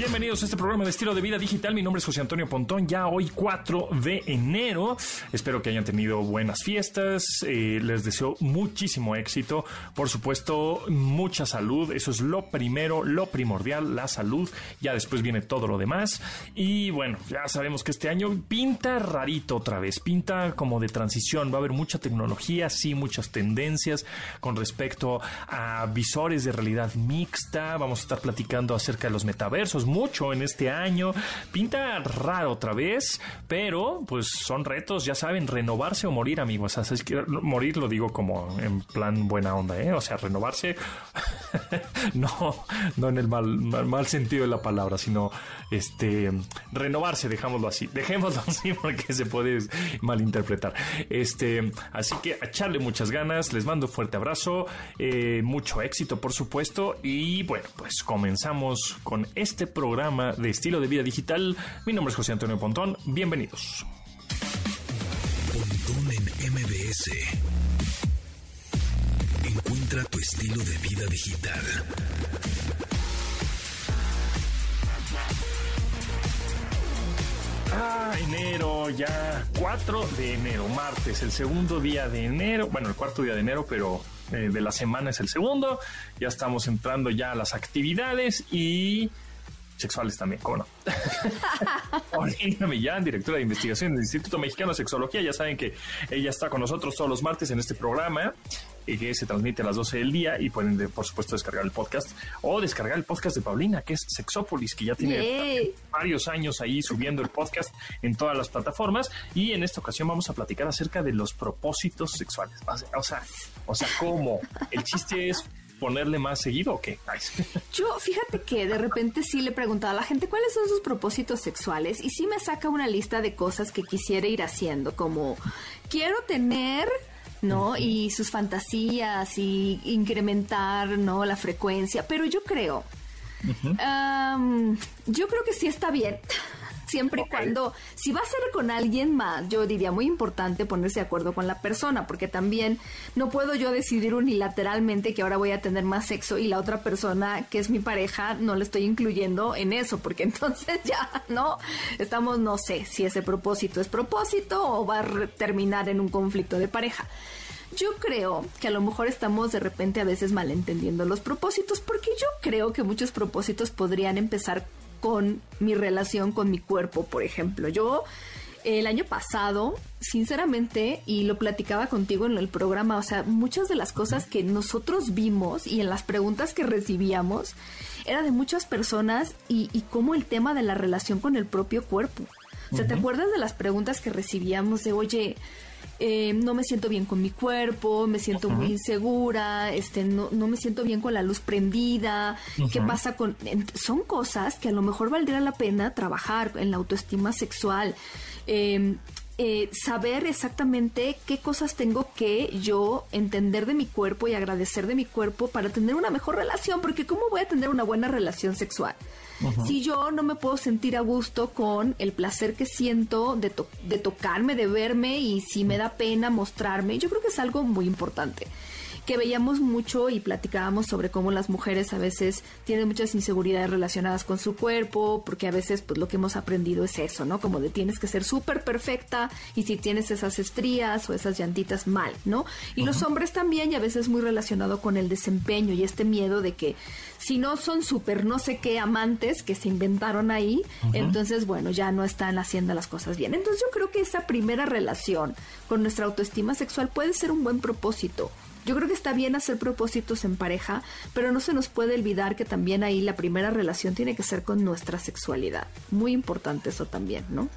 Bienvenidos a este programa de estilo de vida digital. Mi nombre es José Antonio Pontón. Ya hoy 4 de enero. Espero que hayan tenido buenas fiestas. Eh, les deseo muchísimo éxito. Por supuesto, mucha salud. Eso es lo primero, lo primordial, la salud. Ya después viene todo lo demás. Y bueno, ya sabemos que este año pinta rarito otra vez. Pinta como de transición. Va a haber mucha tecnología, sí, muchas tendencias con respecto a visores de realidad mixta. Vamos a estar platicando acerca de los metaversos mucho en este año. Pinta raro otra vez, pero pues son retos, ya saben, renovarse o morir, amigos. es que morir lo digo como en plan buena onda, ¿eh? O sea, renovarse, no, no en el mal, mal, sentido de la palabra, sino este renovarse, dejámoslo así, dejémoslo así porque se puede malinterpretar. Este, así que echarle muchas ganas, les mando un fuerte abrazo, eh, mucho éxito, por supuesto, y bueno, pues comenzamos con este programa de estilo de vida digital. Mi nombre es José Antonio Pontón. Bienvenidos. Pontón en MBS. Encuentra tu estilo de vida digital. Ah, enero, ya 4 de enero, martes, el segundo día de enero, bueno, el cuarto día de enero, pero eh, de la semana es el segundo. Ya estamos entrando ya a las actividades y sexuales también, ¿cómo no? Paulina Millán, directora de investigación del Instituto Mexicano de Sexología, ya saben que ella está con nosotros todos los martes en este programa y que se transmite a las 12 del día y pueden, por supuesto, descargar el podcast o descargar el podcast de Paulina, que es Sexópolis, que ya tiene varios años ahí subiendo el podcast en todas las plataformas y en esta ocasión vamos a platicar acerca de los propósitos sexuales. O sea, o sea, ¿cómo? El chiste es ponerle más seguido o qué? Yo, fíjate que de repente sí le preguntaba a la gente cuáles son sus propósitos sexuales y sí me saca una lista de cosas que quisiera ir haciendo, como quiero tener ¿no? Y sus fantasías y incrementar, ¿no? La frecuencia. Pero yo creo, yo creo que sí está bien siempre y cuando, si va a ser con alguien más, yo diría muy importante ponerse de acuerdo con la persona, porque también no puedo yo decidir unilateralmente que ahora voy a tener más sexo y la otra persona que es mi pareja no le estoy incluyendo en eso, porque entonces ya, ¿no? Estamos, no sé si ese propósito es propósito o va a terminar en un conflicto de pareja. Yo creo que a lo mejor estamos de repente a veces malentendiendo los propósitos, porque yo creo que muchos propósitos podrían empezar con mi relación con mi cuerpo, por ejemplo. Yo el año pasado, sinceramente, y lo platicaba contigo en el programa, o sea, muchas de las cosas que nosotros vimos y en las preguntas que recibíamos era de muchas personas y, y cómo el tema de la relación con el propio cuerpo. O sea, ¿te acuerdas de las preguntas que recibíamos de, oye, eh, no me siento bien con mi cuerpo, me siento muy insegura, este, no, no, me siento bien con la luz prendida, ¿qué pasa con...? Son cosas que a lo mejor valdría la pena trabajar en la autoestima sexual. Em, eh, saber exactamente qué cosas tengo que yo entender de mi cuerpo y agradecer de mi cuerpo para tener una mejor relación, porque ¿cómo voy a tener una buena relación sexual? Si yo no me puedo sentir a gusto con el placer que siento de, de tocarme, de verme y si me da pena mostrarme, yo creo que es algo muy importante que veíamos mucho y platicábamos sobre cómo las mujeres a veces tienen muchas inseguridades relacionadas con su cuerpo, porque a veces pues lo que hemos aprendido es eso, ¿no? Como de tienes que ser súper perfecta y si tienes esas estrías o esas llantitas mal, ¿no? Y los hombres también y a veces muy relacionado con el desempeño y este miedo de que si no son súper no sé qué amantes que se inventaron ahí, entonces bueno, ya no están haciendo las cosas bien. Entonces yo creo que esa primera relación con nuestra autoestima sexual puede ser un buen propósito yo creo que está bien hacer propósitos en pareja, pero no se nos puede olvidar que también ahí la primera relación tiene que ser con nuestra sexualidad. Muy importante eso también, ¿no?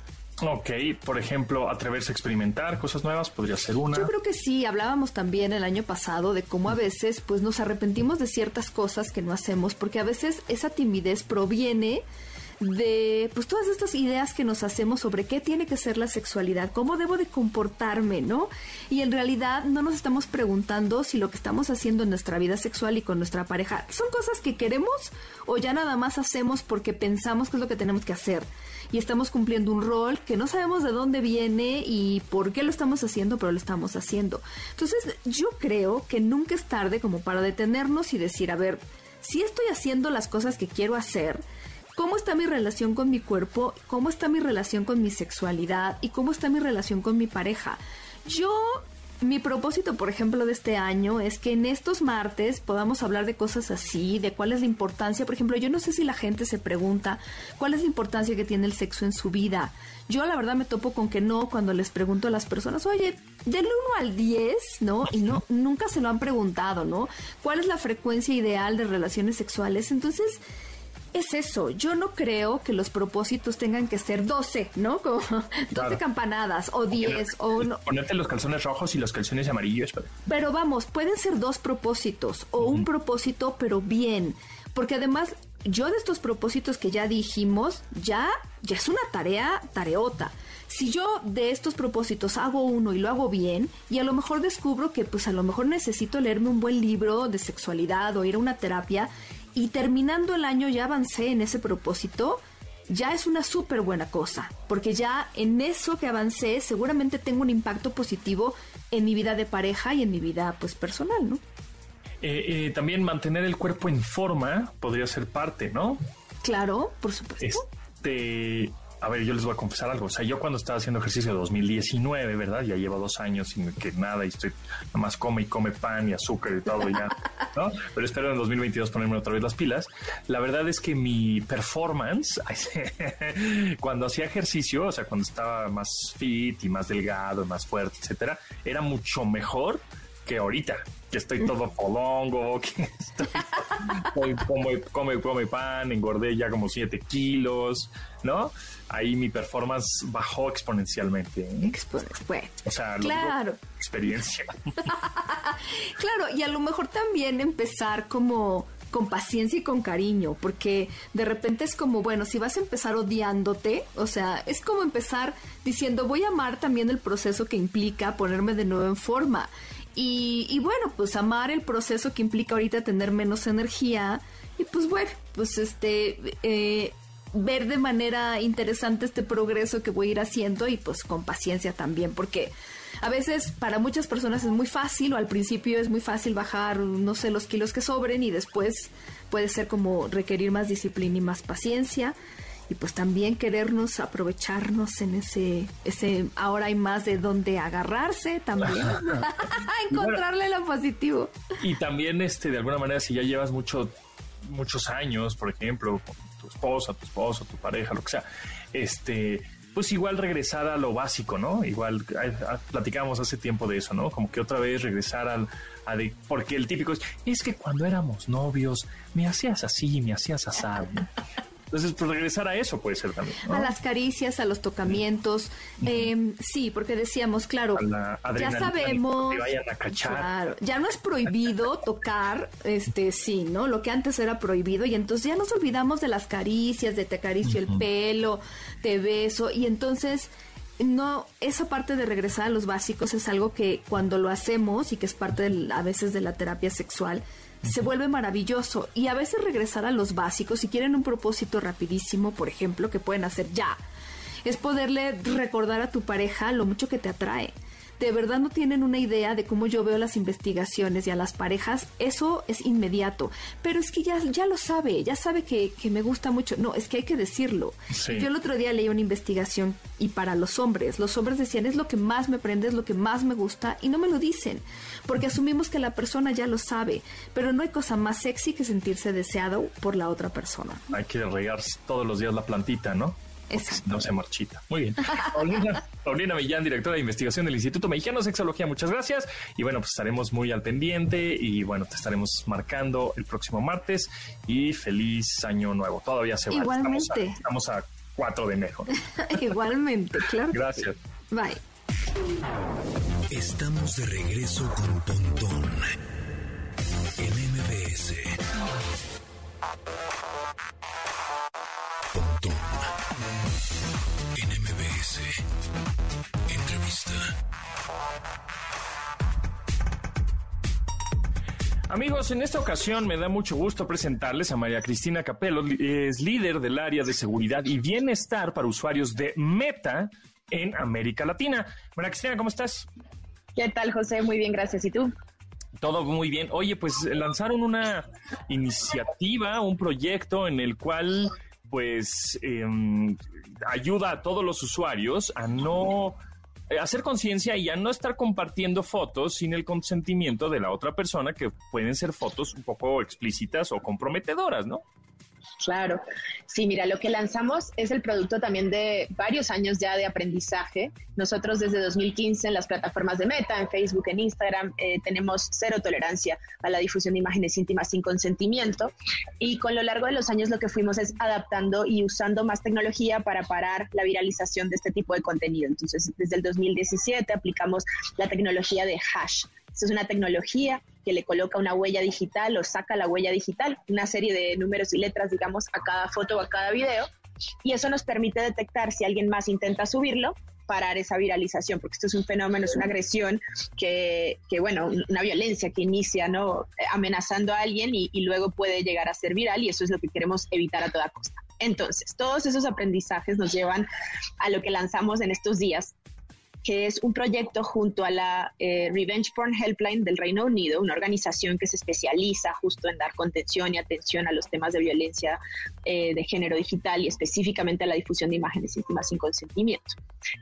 Ok, por ejemplo, atreverse a experimentar cosas nuevas podría ser una. Yo creo que sí, hablábamos también el año pasado de cómo a veces pues nos arrepentimos de ciertas cosas que no hacemos porque a veces esa timidez proviene de pues todas estas ideas que nos hacemos sobre qué tiene que ser la sexualidad, cómo debo de comportarme, ¿no? Y en realidad no nos estamos preguntando si lo que estamos haciendo en nuestra vida sexual y con nuestra pareja son cosas que queremos o ya nada más hacemos porque pensamos que es lo que tenemos que hacer y estamos cumpliendo un rol que no sabemos de dónde viene y por qué lo estamos haciendo, pero lo estamos haciendo. Entonces, yo creo que nunca es tarde como para detenernos y decir, a ver, si estoy haciendo las cosas que quiero hacer, cómo está mi relación con mi cuerpo, cómo está mi relación con mi sexualidad y cómo está mi relación con mi pareja. Yo mi propósito, por ejemplo, de este año es que en estos martes podamos hablar de cosas así, de cuál es la importancia. Por ejemplo, yo no sé si la gente se pregunta cuál es la importancia que tiene el sexo en su vida. Yo la verdad me topo con que no cuando les pregunto a las personas, oye, del 1 al 10, ¿no? Y no, nunca se lo han preguntado, ¿no? ¿Cuál es la frecuencia ideal de relaciones sexuales? Entonces, es eso. Yo no creo que los propósitos tengan que ser 12, ¿no? Como 12 campanadas o 10 o no. Ponerte los calzones rojos y los calzones amarillos. Pero vamos, pueden ser dos propósitos o un propósito, pero bien. Porque además, yo de estos propósitos que ya dijimos, ya, ya es una tarea, tareota. Si yo de estos propósitos hago uno y lo hago bien, y a lo mejor descubro que pues a lo mejor necesito leerme un buen libro de sexualidad o ir a una terapia, y terminando el año ya avancé en ese propósito, ya es una súper buena cosa, porque ya en eso que avancé seguramente tengo un impacto positivo en mi vida de pareja y en mi vida pues personal, ¿no? Eh, eh, también mantener el cuerpo en forma podría ser parte, ¿no? Claro, por supuesto. Este, a ver, yo les voy a confesar algo. O sea, yo cuando estaba haciendo ejercicio de 2019, ¿verdad? Ya llevo dos años sin que nada y estoy nada más come y come pan y azúcar y todo ya, ¿no? Pero espero en 2022 ponerme otra vez las pilas. La verdad es que mi performance, cuando hacía ejercicio, o sea, cuando estaba más fit y más delgado, más fuerte, etcétera, era mucho mejor que ahorita, que estoy todo polongo, que estoy, come, come, come pan, engordé ya como 7 kilos, ¿no? Ahí mi performance bajó exponencialmente. ¿eh? o sea, claro. experiencia. claro, y a lo mejor también empezar como con paciencia y con cariño, porque de repente es como, bueno, si vas a empezar odiándote, o sea, es como empezar diciendo, voy a amar también el proceso que implica ponerme de nuevo en forma. Y, bueno, pues amar el proceso que implica ahorita tener menos energía y pues bueno, pues este, eh, ver de manera interesante este progreso que voy a ir haciendo y pues con paciencia también, porque a veces para muchas personas es muy fácil o al principio es muy fácil bajar, no sé, los kilos que sobren y después puede ser como requerir más disciplina y más paciencia y pues también querernos aprovecharnos en ese, ese ahora hay más de donde agarrarse también, encontrarle lo positivo. Y también este de alguna manera si ya llevas mucho, muchos años, por ejemplo, con tu esposa, tu esposo, tu pareja, lo que sea, este pues igual regresar a lo básico, ¿no? Igual platicábamos hace tiempo de eso, ¿no? Como que otra vez regresar al, a de, porque el típico es, es que cuando éramos novios me hacías así, me hacías asado. Entonces, pues regresar a eso puede ser también. A las caricias, a los tocamientos. Em, sí, porque decíamos, claro, ya sabemos. Claro, ya no es prohibido tocar, este, sí, ¿no? Lo que antes era prohibido y entonces ya nos olvidamos de las caricias, de te acaricio el pelo, te beso y entonces no, esa parte de regresar a los básicos es algo que cuando lo hacemos y que es parte a veces de la terapia sexual, se vuelve maravilloso. Y a veces regresar a los básicos, si quieren un propósito rapidísimo, por ejemplo, que pueden hacer ya, es poderle recordar a tu pareja lo mucho que te atrae de verdad no tienen una idea de cómo yo veo las investigaciones y a las parejas, eso es inmediato. Pero es que ya, ya lo sabe, ya sabe que, me gusta mucho. No, es que hay que decirlo. Yo el otro día leí una investigación y para los hombres, los hombres decían, es lo que más me prende, es lo que más me gusta y no me lo dicen, porque asumimos que la persona ya lo sabe, pero no hay cosa más sexy que sentirse deseado por la otra persona. Hay que regar todos los días la plantita, ¿no? No se marchita. Muy bien. Paulina, Millán, directora de investigación del Instituto Mexicano de Sexología, muchas gracias. Y bueno, pues estaremos muy al pendiente y bueno, te estaremos marcando el próximo martes y feliz año nuevo. Todavía se va. Igualmente. Estamos a, 4 de enero. Igualmente, claro. Gracias. Bye. Estamos de regreso con Pontón en MBS. Amigos, en esta ocasión me da mucho gusto presentarles a María Cristina Capello, es líder del área de seguridad y bienestar para usuarios de Meta en América Latina. María Cristina, ¿cómo estás? ¿Qué tal, José? Muy bien, gracias. ¿Y tú? Todo muy bien. Oye, pues lanzaron una iniciativa, un proyecto en el cual pues em, ayuda a todos los usuarios a no eh, hacer conciencia y a no estar compartiendo fotos sin el consentimiento de la otra persona, que pueden ser fotos un poco explícitas o comprometedoras, ¿no? Claro. Sí, mira, lo que lanzamos es el producto también de varios años ya de aprendizaje. Nosotros desde 2015 en las plataformas de Meta, en Facebook, en Instagram, eh, tenemos cero tolerancia a la difusión de imágenes íntimas sin consentimiento. Y con lo largo de los años lo que fuimos es adaptando y usando más tecnología para parar la viralización de este tipo de contenido. Entonces, desde el 2017 aplicamos la tecnología de hash. Es una tecnología que le coloca una huella digital o saca la huella digital, una serie de números y letras, digamos, a cada foto o a cada video. Y eso nos permite detectar si alguien más intenta subirlo, parar esa viralización, porque esto es un fenómeno, es una agresión que, que bueno, una violencia que inicia, ¿no? Amenazando a alguien y, y luego puede llegar a ser viral y eso es lo que queremos evitar a toda costa. Entonces, todos esos aprendizajes nos llevan a lo que lanzamos en estos días, que es un proyecto junto a la eh, Revenge Porn Helpline del Reino Unido, una organización que se especializa justo en dar contención y atención a los temas de violencia eh, de género digital y específicamente a la difusión de imágenes íntimas sin consentimiento.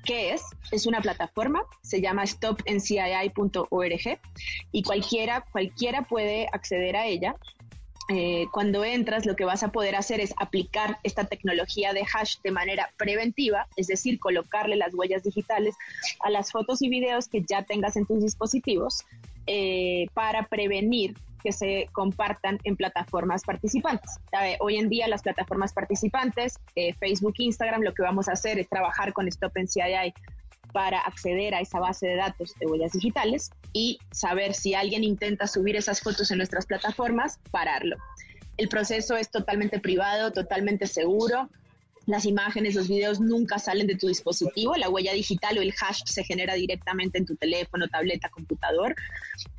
¿Qué es? Es una plataforma, se llama stopncii.org y cualquiera, cualquiera puede acceder a ella eh, cuando entras lo que vas a poder hacer es aplicar esta tecnología de hash de manera preventiva, es decir, colocarle las huellas digitales a las fotos y videos que ya tengas en tus dispositivos eh, para prevenir que se compartan en plataformas participantes. hoy en día las plataformas participantes, eh, Facebook, Instagram, lo que vamos a hacer es trabajar con Stop NCII para acceder a esa base de datos de huellas digitales y saber si alguien intenta subir esas fotos en nuestras plataformas, pararlo. El proceso es totalmente privado, totalmente seguro. Las imágenes, los videos nunca salen de tu dispositivo. La huella digital o el hash se genera directamente en tu teléfono, tableta, computador.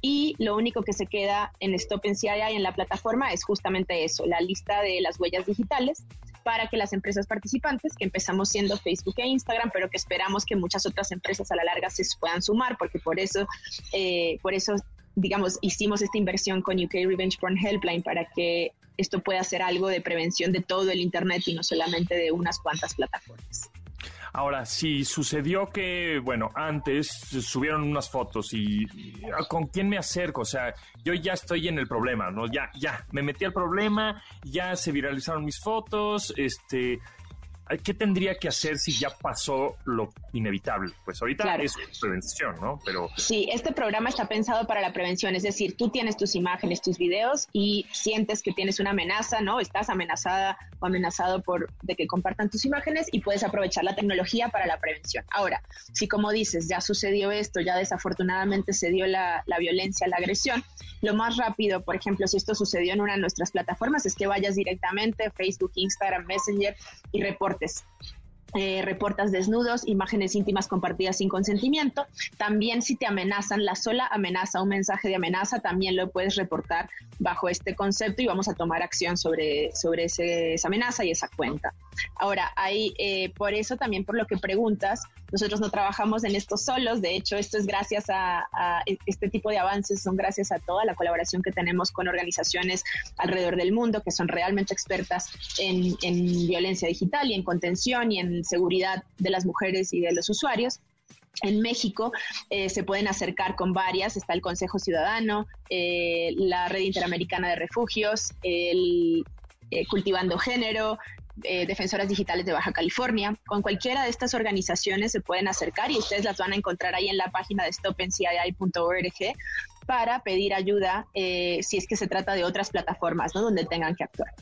Y lo único que se queda en Stop y en la plataforma es justamente eso, la lista de las huellas digitales para que las empresas participantes, que empezamos siendo Facebook e Instagram, pero que esperamos que muchas otras empresas a la larga se puedan sumar, porque por eso, eh, por eso digamos, hicimos esta inversión con UK Revenge Porn Helpline para que esto pueda ser algo de prevención de todo el Internet y no solamente de unas cuantas plataformas. Ahora, si sucedió que, bueno, antes subieron unas fotos y, ¿con quién me acerco? O sea, yo ya estoy en el problema, ¿no? Ya, ya, me metí al problema, ya se viralizaron mis fotos, este, ¿Qué tendría que hacer si ya pasó lo inevitable? Pues ahorita es prevención, ¿no? Pero sí, este programa está pensado para la prevención, es decir, tú tienes tus imágenes, tus videos y sientes que tienes una amenaza, ¿no? Estás amenazada o amenazado por de que compartan tus imágenes y puedes aprovechar la tecnología para la prevención. Ahora, si como dices, ya sucedió esto, ya desafortunadamente se dio la, la violencia, la agresión, lo más rápido, por ejemplo, si esto sucedió en una de nuestras plataformas, es que vayas directamente a Facebook, Instagram, Messenger y reportes eh, reportas desnudos, imágenes íntimas compartidas sin consentimiento. También si te amenazan, la sola amenaza, un mensaje de amenaza, también lo puedes reportar bajo este concepto y vamos a tomar acción sobre, sobre esa amenaza y esa cuenta. Ahora, hay, eh, por eso también por lo que preguntas, nosotros no trabajamos en esto solos, de hecho esto es gracias a, este tipo de avances, son gracias a toda la colaboración que tenemos con organizaciones alrededor del mundo que son realmente expertas en, violencia digital y en contención y en seguridad de las mujeres y de los usuarios. En México eh, se pueden acercar con varias, está el Consejo Ciudadano, eh, la Red Interamericana de Refugios, el Cultivando Género, eh, defensoras digitales de Baja California. Con cualquiera de estas organizaciones se pueden acercar y ustedes las van a encontrar ahí en la página de stopencii.org para pedir ayuda eh, si es que se trata de otras plataformas ¿no? donde tengan que actuar.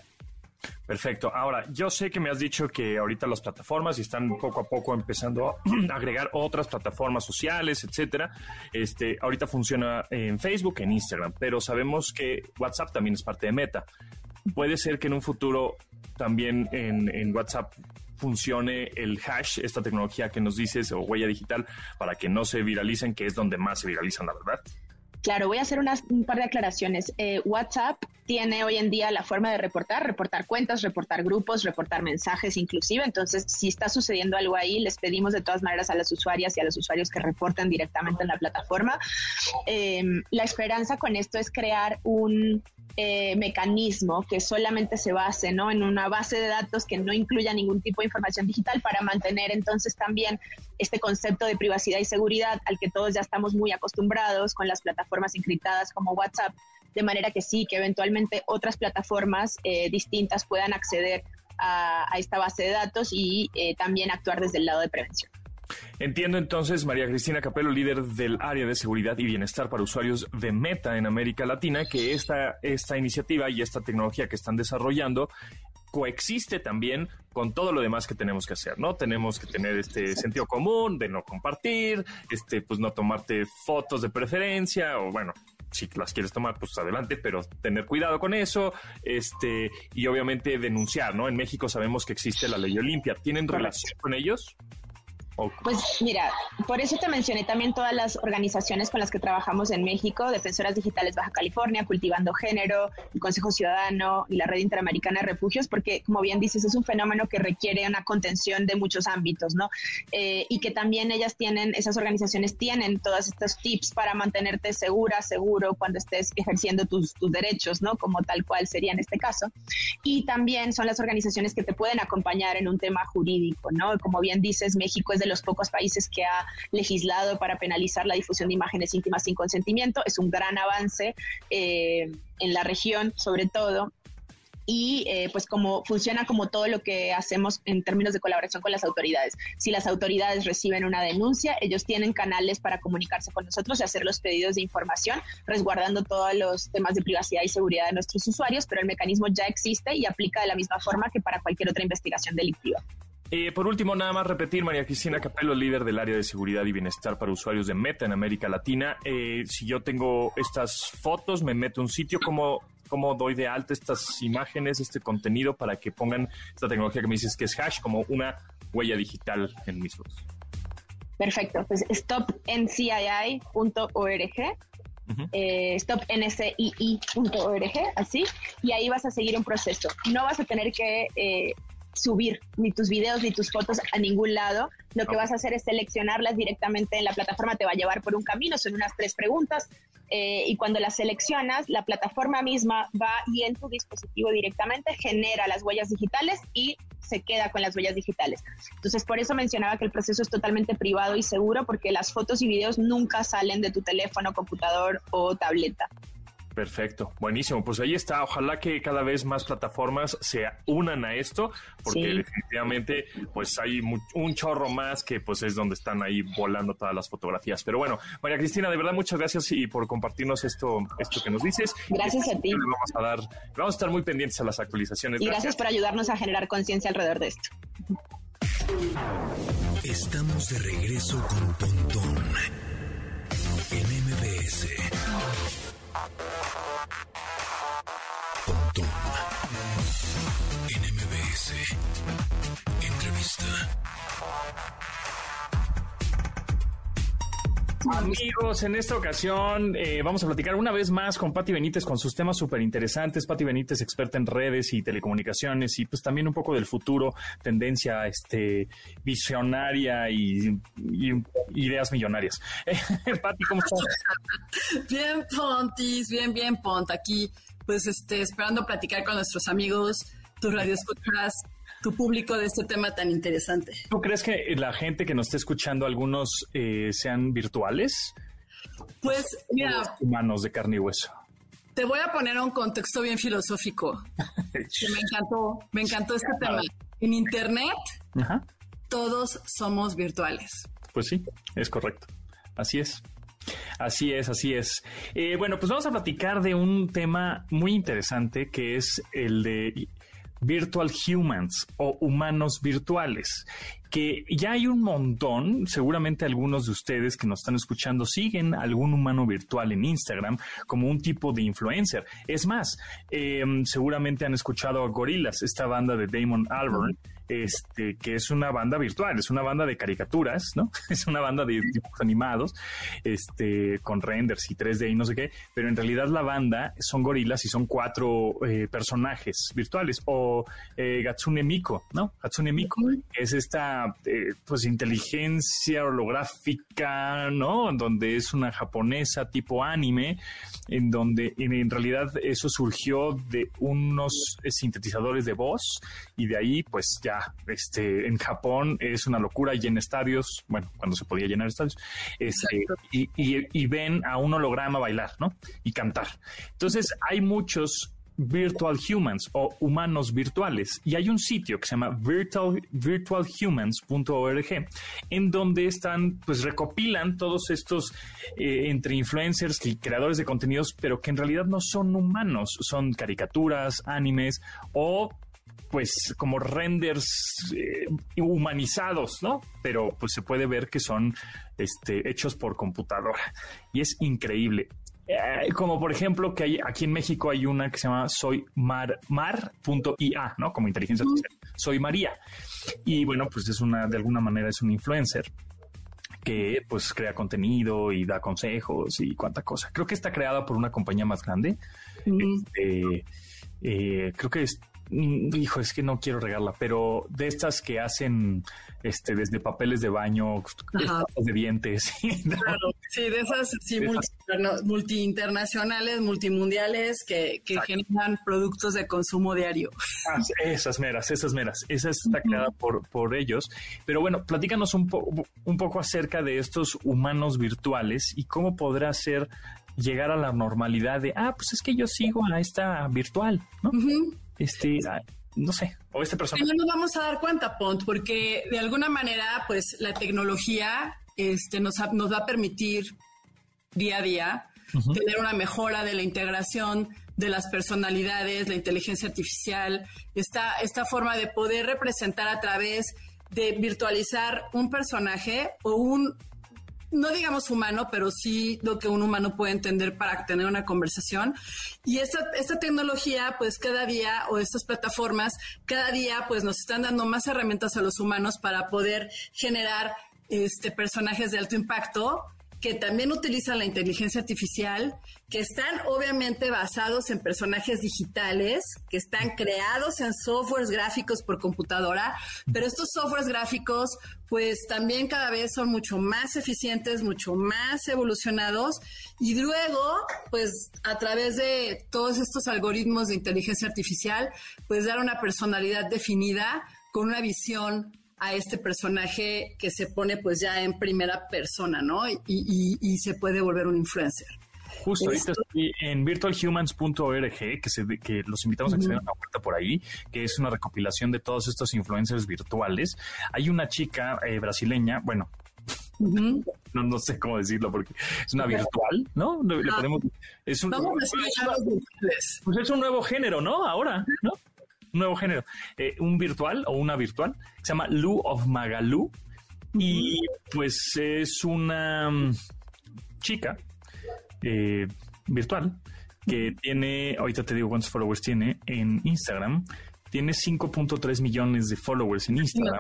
Perfecto. Ahora, yo sé que me has dicho que ahorita las plataformas están poco a poco empezando a agregar otras plataformas sociales, etcétera. Este, ahorita funciona en Facebook, en Instagram, pero sabemos que WhatsApp también es parte de Meta. Puede ser que en un futuro también en, WhatsApp funcione el hash, esta tecnología que nos dices, o huella digital, para que no se viralicen, que es donde más se viralizan, la verdad. Claro, voy a hacer unas, un par de aclaraciones. Eh, WhatsApp tiene hoy en día la forma de reportar, reportar cuentas, reportar grupos, reportar mensajes inclusive. Entonces, si está sucediendo algo ahí, les pedimos de todas maneras a las usuarias y a los usuarios que reporten directamente en la plataforma. Em, la esperanza con esto es crear un eh, mecanismo que solamente se base ¿no? en una base de datos que no incluya ningún tipo de información digital para mantener entonces también este concepto de privacidad y seguridad al que todos ya estamos muy acostumbrados con las plataformas encriptadas como WhatsApp de manera que sí, que eventualmente otras plataformas eh, distintas puedan acceder a, esta base de datos y eh, también actuar desde el lado de prevención. Entiendo entonces, María Cristina Capello, líder del área de seguridad y bienestar para usuarios de Meta en América Latina, que esta, esta iniciativa y esta tecnología que están desarrollando coexiste también con todo lo demás que tenemos que hacer, ¿no? Tenemos que tener este sentido común de no compartir, este, pues no tomarte fotos de preferencia o bueno, si las quieres tomar, pues adelante, pero tener cuidado con eso, este, y obviamente denunciar, ¿no? En México sabemos que existe la ley Olimpia. ¿Tienen relación con ellos? Pues mira, por eso te mencioné también todas las organizaciones con las que trabajamos en México, Defensoras Digitales Baja California, Cultivando Género, el Consejo Ciudadano y la Red Interamericana de Refugios, porque como bien dices, es un fenómeno que requiere una contención de muchos ámbitos, ¿no? Eh, y que también ellas tienen, esas organizaciones tienen todos estos tips para mantenerte segura, seguro cuando estés ejerciendo tus, tus derechos, ¿no? Como tal cual sería en este caso. Y también son las organizaciones que te pueden acompañar en un tema jurídico, ¿no? Como bien dices, México es de los pocos países que ha legislado para penalizar la difusión de imágenes íntimas sin consentimiento. Es un gran avance eh, en la región, sobre todo, y eh, pues como funciona como todo lo que hacemos en términos de colaboración con las autoridades. Si las autoridades reciben una denuncia, ellos tienen canales para comunicarse con nosotros y hacer los pedidos de información, resguardando todos los temas de privacidad y seguridad de nuestros usuarios, pero el mecanismo ya existe y aplica de la misma forma que para cualquier otra investigación delictiva. Eh, por último, nada más repetir, María Cristina Capello, líder del área de seguridad y bienestar para usuarios de Meta en América Latina. Eh, si yo tengo estas fotos, me meto a un sitio, ¿cómo, ¿cómo doy de alta estas imágenes, este contenido para que pongan esta tecnología que me dices que es hash como una huella digital en mis fotos? Perfecto, pues stopncii.org eh, stopncii.org, así, y ahí vas a seguir un proceso. No vas a tener que eh, subir ni tus videos ni tus fotos a ningún lado. Lo que vas a hacer es seleccionarlas directamente en la plataforma, te va a llevar por un camino, son unas tres preguntas. Eh, y cuando las seleccionas, la plataforma misma va y en tu dispositivo directamente genera las huellas digitales y se queda con las huellas digitales. Entonces, por eso mencionaba que el proceso es totalmente privado y seguro porque las fotos y videos nunca salen de tu teléfono, computador o tableta. Perfecto, buenísimo. Pues ahí está. Ojalá que cada vez más plataformas se unan a esto, porque definitivamente pues hay un chorro más que pues es donde están ahí volando todas las fotografías. Pero bueno, María Cristina, de verdad muchas gracias y por compartirnos esto, esto que nos dices. Gracias a ti. Vamos a dar, vamos a estar muy pendientes a las actualizaciones. Y gracias, por ayudarnos a generar conciencia alrededor de esto. Estamos de regreso con Pontón en MBS. MBS. Entrevista. Amigos, en esta ocasión eh, vamos a platicar una vez más con Patti Benítez con sus temas súper interesantes. Patti Benítez, experta en redes y telecomunicaciones y pues también un poco del futuro, tendencia este visionaria y, ideas millonarias. Patti, ¿cómo estás? Bien, Pontis, bien, bien, Pont. Aquí, pues, este, esperando platicar con nuestros amigos, tus radioescuchas tu público de este tema tan interesante. ¿Tú crees que la gente que nos está escuchando, algunos eh, sean virtuales? Pues, mira. Humanos de carne y hueso. Te voy a poner un contexto bien filosófico. que me encantó, me encantó este tema. En Internet, todos somos virtuales. Pues sí, es correcto. Así es. Así es, así es. Eh, bueno, pues vamos a platicar de un tema muy interesante que es el de Virtual Humans o humanos virtuales. que ya hay un montón, seguramente algunos de ustedes que nos están escuchando siguen algún humano virtual en Instagram como un tipo de influencer. Es más, eh, seguramente han escuchado a Gorillaz, esta banda de Damon Albarn este, que es una banda virtual, es una banda de caricaturas, ¿no? Es una banda de dibujos animados, este, con renders y 3D y no sé qué, pero en realidad la banda son gorilas y son cuatro eh, personajes virtuales, o eh, Gatsune Miko, ¿no? Gatsune Miko es esta, eh, pues, inteligencia holográfica, ¿no? Donde es una japonesa tipo anime, en donde en realidad eso surgió de unos sintetizadores de voz y de ahí, pues, ya este, en Japón es una locura y en estadios, bueno, cuando se podía llenar estadios, este, y, ven a un holograma bailar, ¿no? Y cantar. Entonces hay muchos virtual humans o humanos virtuales. Y hay un sitio que se llama virtual, virtualhumans.org en donde están, pues recopilan todos estos eh, entre influencers y creadores de contenidos, pero que en realidad no son humanos, son caricaturas, animes o pues como renders eh, humanizados, ¿no? Pero pues se puede ver que son este, hechos por computadora y es increíble. Eh, como por ejemplo que hay aquí en México hay una que se llama soy mar, mar.ia, ¿no? Como inteligencia artificial. Soy María. Y bueno, pues es una, de alguna manera es un influencer que pues crea contenido y da consejos y cuánta cosa. Creo que está creada por una compañía más grande. Este, eh, creo que es hijo, es que no quiero regarla, pero de estas que hacen este desde papeles de baño, de dientes. Claro, sí, de esas sí, multi, internacionales, multimundiales que, generan productos de consumo diario. Ah, esas meras, esas meras. Esa está creada por, por ellos. Pero bueno, platícanos un, un poco acerca de estos humanos virtuales y cómo podrá ser llegar a la normalidad de, ah, pues es que yo sigo a esta virtual, ¿no? Este, ah, no sé, o esta persona. No nos vamos a dar cuenta, Pont, porque de alguna manera, pues la tecnología este, nos, nos va a permitir día a día tener una mejora de la integración de las personalidades, la inteligencia artificial, esta, esta forma de poder representar a través de virtualizar un personaje o un no digamos humano, pero sí lo que un humano puede entender para tener una conversación. Y esta, esta tecnología, pues cada día, o estas plataformas, cada día, pues nos están dando más herramientas a los humanos para poder generar este, personajes de alto impacto que también utilizan la inteligencia artificial, que están obviamente basados en personajes digitales, que están creados en softwares gráficos por computadora, pero estos softwares gráficos pues también cada vez son mucho más eficientes, mucho más evolucionados y luego pues a través de todos estos algoritmos de inteligencia artificial pues dar una personalidad definida con una visión a este personaje que se pone pues ya en primera persona, ¿no? Y, se puede volver un influencer. Justo ahorita estoy en virtualhumans.org, que, que los invitamos a que se den una vuelta por ahí, que es una recopilación de todos estos influencers virtuales. Hay una chica eh, brasileña, bueno, no, no sé cómo decirlo porque es una virtual, ¿no? Le, ah. es un, pues es un nuevo género, ¿no? Ahora, ¿no? Nuevo género, eh, un virtual o una virtual, se llama Lu of Magalu. Y pues es una mm, chica eh, virtual que tiene, ahorita te digo cuántos followers tiene en Instagram, tiene 5.3 millones de followers en Instagram.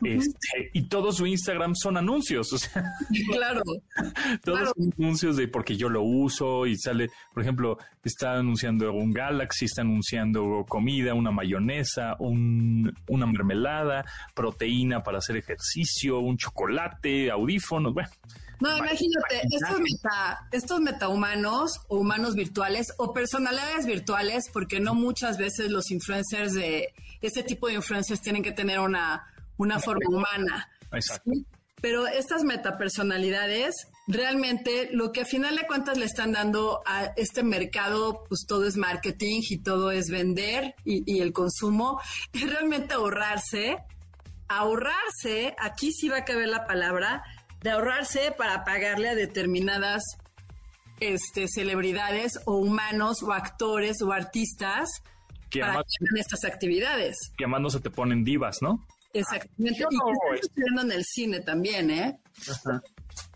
Este, y todo su Instagram son anuncios, o sea, claro, todos son anuncios de porque yo lo uso y sale, por ejemplo, está anunciando un Galaxy, está anunciando comida, una mayonesa, un, una mermelada, proteína para hacer ejercicio, un chocolate, audífonos, bueno. No, imagínate, estos, meta, estos metahumanos o humanos virtuales o personalidades virtuales, porque no muchas veces los influencers de este tipo de influencers tienen que tener una una forma humana. Exacto. Pero estas metapersonalidades, realmente lo que a final de cuentas le están dando a este mercado, pues todo es marketing y todo es vender y, el consumo, es realmente ahorrarse, ahorrarse, aquí sí va a caber la palabra, de ahorrarse para pagarle a determinadas este, celebridades o humanos o actores o artistas que para estas actividades. Que además no se te ponen divas, ¿no? Exactamente. y que está sucediendo en el cine también, ¿eh? Ajá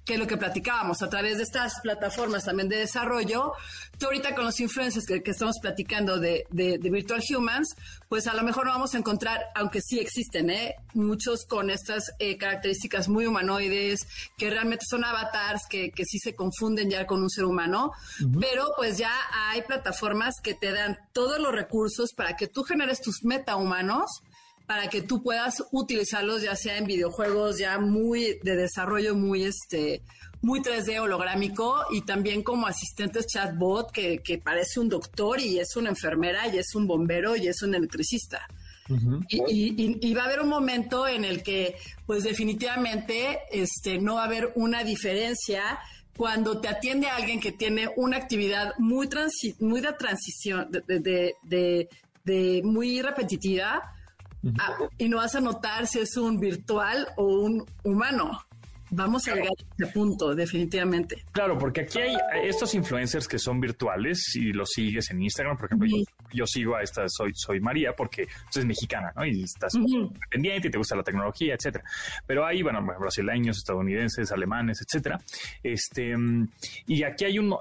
que es lo que platicábamos a través de estas plataformas también de desarrollo. Tú ahorita con los influencers que, estamos platicando de, de, Virtual Humans, pues a lo mejor no vamos a encontrar, aunque sí existen, ¿eh? muchos con estas eh, características muy humanoides, que realmente son avatars, que, que sí se confunden ya con un ser humano, pero pues ya hay plataformas que te dan todos los recursos para que tú generes tus metahumanos para que tú puedas utilizarlos ya sea en videojuegos ya muy de desarrollo muy este muy 3D holográmico y también como asistentes chatbot que, que parece un doctor y es una enfermera y es un bombero y es un electricista. y, va a haber un momento en el que, pues definitivamente, este, no va a haber una diferencia cuando te atiende a alguien que tiene una actividad muy, muy de transición, de, de, de muy repetitiva, Ah, y no vas a notar si es un virtual o un humano. Vamos a llegar a ese punto, definitivamente. Claro, porque aquí hay estos influencers que son virtuales y los sigues en Instagram. Por ejemplo, yo, sigo a esta, soy, soy María, porque pues, es mexicana, ¿no? Y estás pendiente y te gusta la tecnología, etcétera. Pero hay, bueno, brasileños, estadounidenses, alemanes, etcétera. Este, y aquí hay un,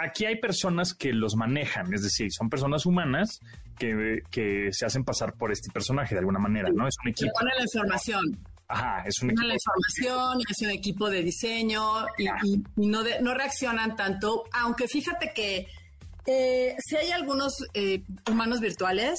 aquí hay personas que los manejan, es decir, son personas humanas que, que se hacen pasar por este personaje de alguna manera, ¿no? Es un equipo. pone la información. Ajá, es un equipo. la información, es un equipo de diseño y, no, no reaccionan tanto, aunque fíjate que eh, si hay algunos eh, humanos virtuales,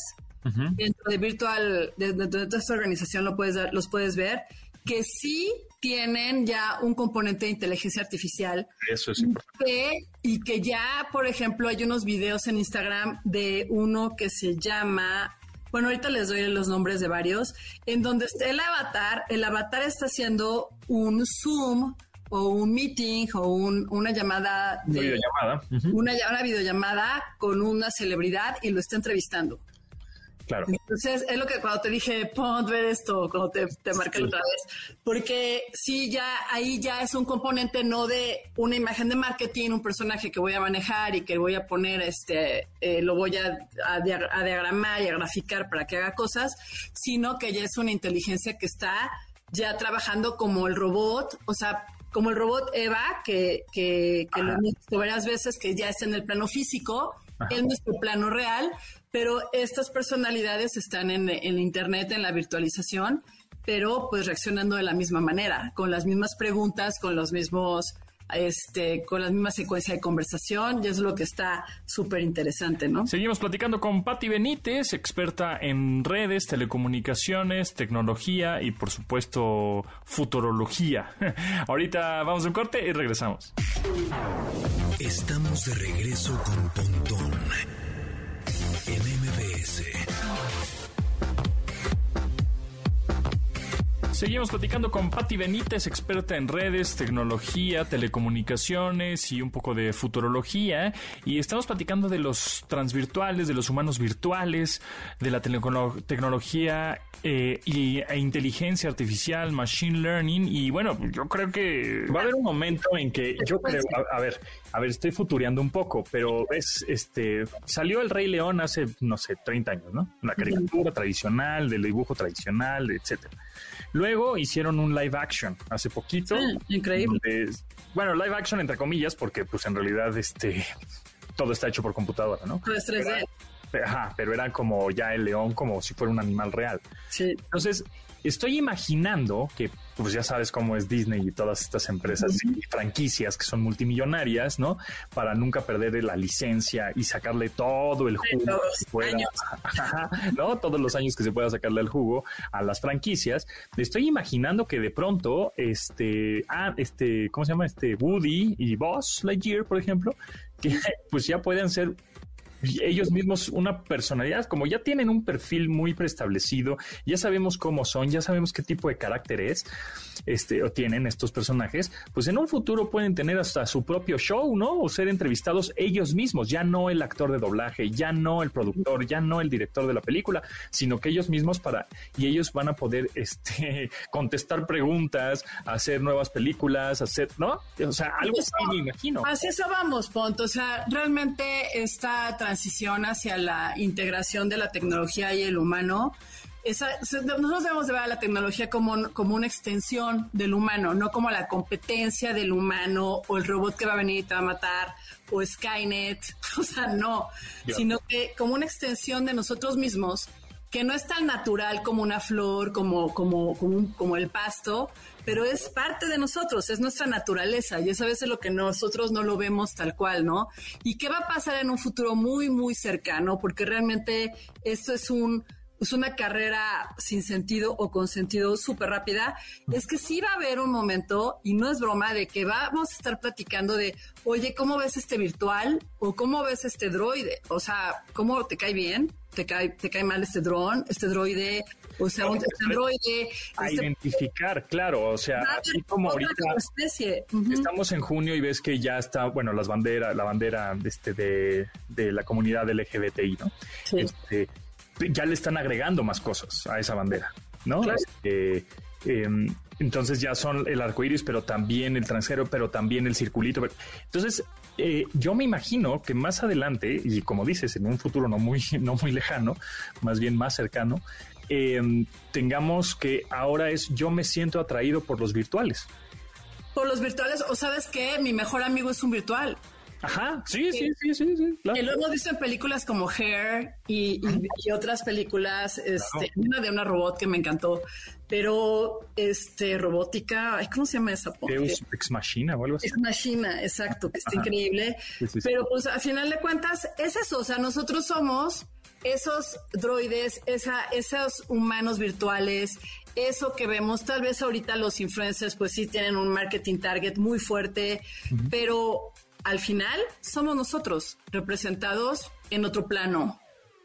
dentro de virtual, dentro de esta organización lo puedes, los puedes ver, que sí tienen ya un componente de inteligencia artificial. Eso es importante. y que ya, por ejemplo, hay unos videos en Instagram de uno que se llama, bueno, ahorita les doy los nombres de varios, en donde está el avatar, el avatar está haciendo un Zoom o un meeting o una llamada de, una videollamada. una, una videollamada con una celebridad y lo está entrevistando. Entonces, es lo que cuando te dije, pon ver esto, cuando te, te marqué otra vez, porque sí, ya ahí ya es un componente no de una imagen de marketing, un personaje que voy a manejar y que voy a poner, este, eh, lo voy a, a, diagramar y a graficar para que haga cosas, sino que ya es una inteligencia que está ya trabajando como el robot, o sea, como el robot Eva, que, que, que lo he visto varias veces, que ya está en el plano físico, en nuestro plano real, pero estas personalidades están en, en Internet, en la virtualización, pero pues reaccionando de la misma manera, con las mismas preguntas, con los mismos este, con la misma secuencia de conversación y es lo que está súper interesante, ¿no? Seguimos platicando con Patti Benítez, experta en redes, telecomunicaciones, tecnología y por supuesto futurología. Ahorita vamos a un corte y regresamos. Estamos de regreso con Pontón en MBS. Seguimos platicando con Patti Benítez, experta en redes, tecnología, telecomunicaciones y un poco de futurología. Y estamos platicando de los transvirtuales, de los humanos virtuales, de la tecnología eh, y, e inteligencia artificial, machine learning. Y bueno, yo creo que va a haber un momento en que yo creo, a, ver, a ver, estoy futureando un poco, pero es este salió el Rey León hace, no sé, 30 años, ¿no? La caricatura tradicional, del dibujo tradicional, etcétera. Luego hicieron un live action hace poquito. increíble. bueno, live action entre comillas, porque pues en realidad este todo está hecho por computadora, ¿no? Pues 3D. ajá, pero era como ya el león como si fuera un animal real. Sí. Entonces, estoy imaginando que pues ya sabes cómo es Disney y todas estas empresas y franquicias que son multimillonarias, ¿no? Para nunca perder la licencia y sacarle todo el jugo ¿no? Todos los años que se pueda sacarle el jugo a las franquicias. Estoy imaginando que de pronto, este, ah, este, ¿cómo se llama? Este Woody y Boss Lightyear, por ejemplo, que pues ya pueden ser ellos mismos una personalidad, como ya tienen un perfil muy preestablecido, ya sabemos cómo son, ya sabemos qué tipo de carácter es, este, o tienen estos personajes, pues en un futuro pueden tener hasta su propio show, ¿no? O ser entrevistados ellos mismos, ya no el actor de doblaje, ya no el productor, ya no el director de la película, sino que ellos mismos para, y ellos van a poder, este, contestar preguntas, hacer nuevas películas, hacer, ¿no? O sea, algo así me imagino. Así eso vamos, Ponto. O sea, realmente esta transición hacia la integración de la tecnología y el humano esa, nosotros debemos de ver a la tecnología como, como una extensión del humano, no como la competencia del humano o el robot que va a venir y te va a matar o Skynet, o sea, no, sino que como una extensión de nosotros mismos que no es tan natural como una flor, como, como, como, como, el pasto, pero es parte de nosotros, es nuestra naturaleza y eso a veces lo que nosotros no lo vemos tal cual, ¿no? ¿Y qué va a pasar en un futuro muy, muy cercano? Porque realmente esto es un es una carrera sin sentido o con sentido súper rápida, es que sí va a haber un momento, y no es broma, de que vamos a estar platicando de, oye, ¿cómo ves este virtual? ¿O cómo ves este droide? O sea, ¿cómo te cae bien? ¿Te cae, te cae mal este dron, este droide? O sea, un este droide. A este identificar, claro. O sea, así como ahorita especie. estamos en junio y ves que ya está, bueno, las banderas, la bandera este, de, de la comunidad LGBTI, ¿no? Sí. Este, ya le están agregando más cosas a esa bandera, ¿no? Este, em, entonces ya son el arco iris, pero también el transgero, pero también el circulito. Entonces, eh, yo me imagino que más adelante, y como dices, en un futuro no muy, no muy lejano, más bien más cercano, em, tengamos que ahora es yo me siento atraído por los virtuales. Por los virtuales, o sabes que mi mejor amigo es un virtual. Ajá, sí, sí, sí, sí, sí. Claro. Y lo hemos visto en películas como Hair y, y, otras películas, este, una de una robot que me encantó, pero este robótica, ¿cómo se llama esa? Deus Ex Machina o algo así. Ex Machina, exacto, que está increíble. pero pues al final de cuentas es eso, o sea, nosotros somos esos droides, esa, esos humanos virtuales, eso que vemos, tal vez ahorita los influencers pues sí tienen un marketing target muy fuerte, pero al final somos nosotros representados en otro plano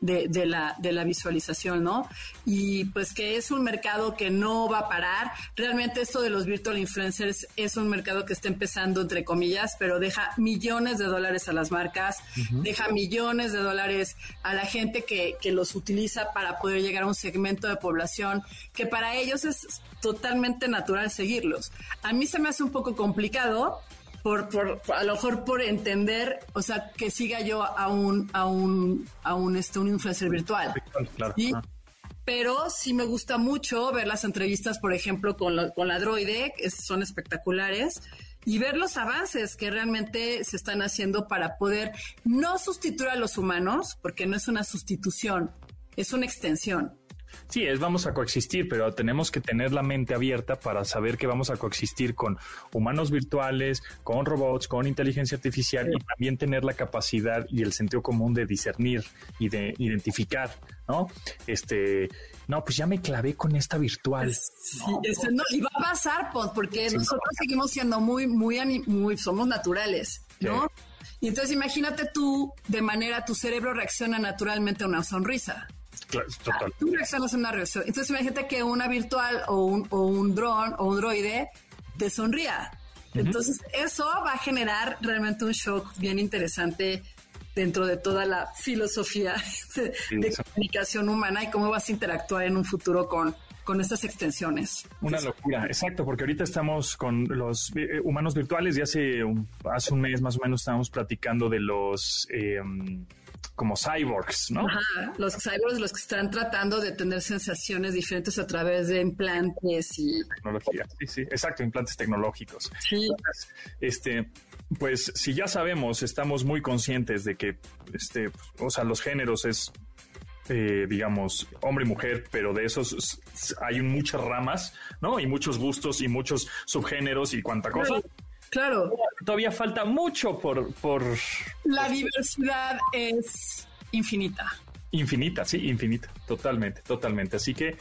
de, la, de la visualización, ¿no? Y pues que es un mercado que no va a parar. Realmente esto de los virtual influencers es un mercado que está empezando, entre comillas, pero deja millones de dólares a las marcas, deja millones de dólares a la gente que, que los utiliza para poder llegar a un segmento de población que para ellos es totalmente natural seguirlos. A mí se me hace un poco complicado por, por, a lo mejor por entender, o sea, que siga yo a un, a un, a un, este, un influencer virtual. Claro. Pero sí me gusta mucho ver las entrevistas, por ejemplo, con la, con la droide, que son espectaculares, y ver los avances que realmente se están haciendo para poder no sustituir a los humanos, porque no es una sustitución, es una extensión. Sí, es vamos a coexistir, pero tenemos que tener la mente abierta para saber que vamos a coexistir con humanos virtuales, con robots, con inteligencia artificial y también tener la capacidad y el sentido común de discernir y de identificar, ¿no? Este, no, pues ya me clavé con esta virtual. Sí, no, y va a pasar, pues, porque nosotros seguimos siendo muy, muy, muy, somos naturales, ¿no? Y entonces imagínate tú, de manera, tu cerebro reacciona naturalmente a una sonrisa. Claro, total. Tú reaccionas a una reacción. Entonces imagínate que una virtual o un, o un dron o un droide te sonría. Entonces eso va a generar realmente un shock bien interesante dentro de toda la filosofía de, comunicación humana y cómo vas a interactuar en un futuro con, con estas extensiones. Una locura, exacto, porque ahorita estamos con los eh, humanos virtuales y hace un, hace un mes más o menos estábamos platicando de los... Eh, como cyborgs, ¿no? Ajá, los cyborgs los que están tratando de tener sensaciones diferentes a través de implantes y... Tecnología, sí, sí, exacto, implantes tecnológicos. Sí. este, pues si ya sabemos, estamos muy conscientes de que, este, o sea, los géneros es eh, digamos, hombre y mujer, pero de esos hay muchas ramas, ¿no? Y muchos gustos y muchos subgéneros y cuánta cosa. Claro. Todavía falta mucho por, por... La diversidad es infinita. Infinita, sí, infinita, totalmente, totalmente. Así que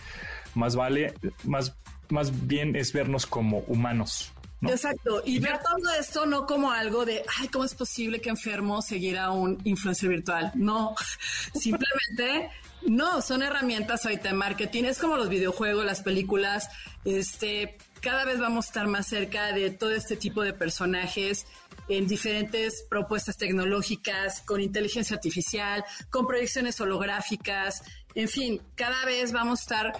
más vale, más, más bien es vernos como humanos. Exacto, y ver todo esto no como algo de, ay, ¿cómo es posible que enfermo seguir a un influencer virtual? No, simplemente no, son herramientas ahorita de marketing, es como los videojuegos, las películas, este, cada vez vamos a estar más cerca de todo este tipo de personajes en diferentes propuestas tecnológicas, con inteligencia artificial, con proyecciones holográficas, en fin, cada vez vamos a estar,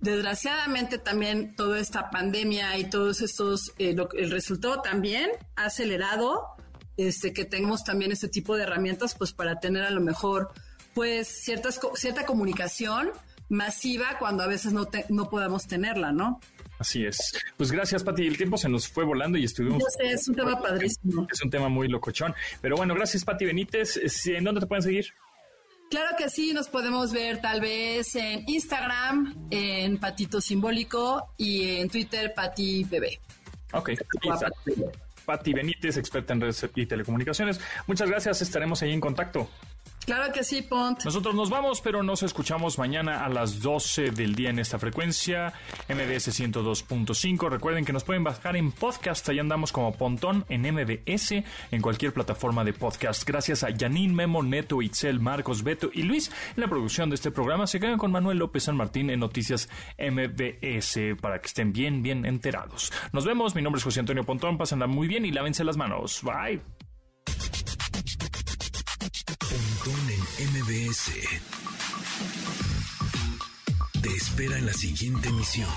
desgraciadamente también toda esta pandemia y todos estos, eh, el resultado también ha acelerado este, que tengamos también este tipo de herramientas, pues para tener a lo mejor, pues ciertas, cierta comunicación masiva cuando a veces no, no podamos tenerla, ¿no? Así es. Pues gracias, Pati. El tiempo se nos fue volando y estuvimos. es un tema padrísimo. Es un tema muy locochón. Pero bueno, gracias, Pati Benítez. ¿En dónde te pueden seguir? Claro que sí, nos podemos ver tal vez en Instagram, en Patito Simbólico y en Twitter, Pati Bebé. Ok. Pati Benítez, experta en redes y telecomunicaciones. Muchas gracias, estaremos ahí en contacto. Claro que sí, Pont. Nosotros nos vamos, pero nos escuchamos mañana a las 12 del día en esta frecuencia, MBS 102.5. Recuerden que nos pueden bajar en podcast, ahí andamos como Pontón en MBS, en cualquier plataforma de podcast. Gracias a Janine, Memo, Neto, Itzel, Marcos, Beto y Luis en la producción de este programa. Se quedan con Manuel López San Martín en Noticias MBS para que estén bien, bien enterados. Nos vemos, mi nombre es José Antonio Pontón, pásenla muy bien y lávense las manos. Bye. En MBS. Te espera en la siguiente emisión.